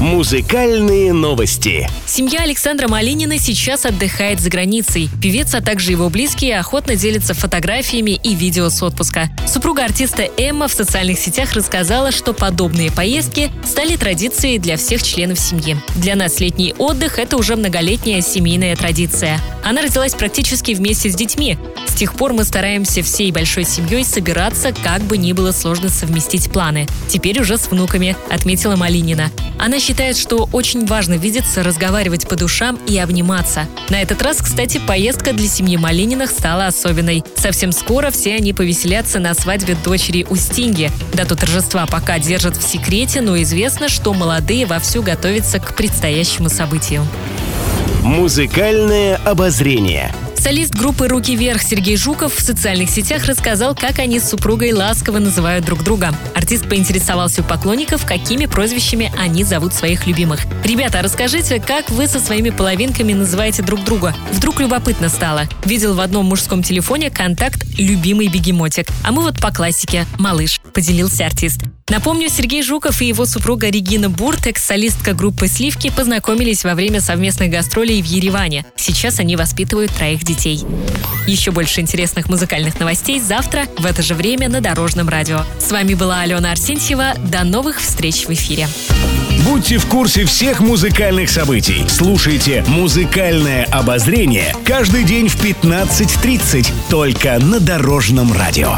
Музыкальные новости. Семья Александра Малинина сейчас отдыхает за границей. Певец, а также его близкие охотно делятся фотографиями и видео с отпуска. Супруга артиста Эмма в социальных сетях рассказала, что подобные поездки стали традицией для всех членов семьи. Для нас летний отдых – это уже многолетняя семейная традиция. Она родилась практически вместе с детьми. С тех пор мы стараемся всей большой семьей собираться, как бы ни было сложно совместить планы. Теперь уже с внуками, отметила Малинина. Она считает, что очень важно видеться, разговаривать по душам и обниматься. На этот раз, кстати, поездка для семьи Малининых стала особенной. Совсем скоро все они повеселятся на свадьбе дочери Устиньи. Дату торжества пока держат в секрете, но известно, что молодые вовсю готовятся к предстоящему событию. Музыкальное обозрение. Солист группы «Руки вверх» Сергей Жуков в социальных сетях рассказал, как они с супругой ласково называют друг друга. Артист поинтересовался у поклонников, какими прозвищами они зовут своих любимых. Ребята, расскажите, как вы со своими половинками называете друг друга? Вдруг любопытно стало. Видел в одном мужском телефоне контакт «любимый бегемотик». А мы вот по классике «малыш», поделился артист. Напомню, Сергей Жуков и его супруга Регина Бурт, экс-солистка группы «Сливки», познакомились во время совместных гастролей в Ереване. Сейчас они воспитывают троих детей. Еще больше интересных музыкальных новостей завтра в это же время на Дорожном радио. С вами была Алена Арсентьева. До новых встреч в эфире. Будьте в курсе всех музыкальных событий. Слушайте «Музыкальное обозрение» каждый день в 15.30 только на дорожном радио.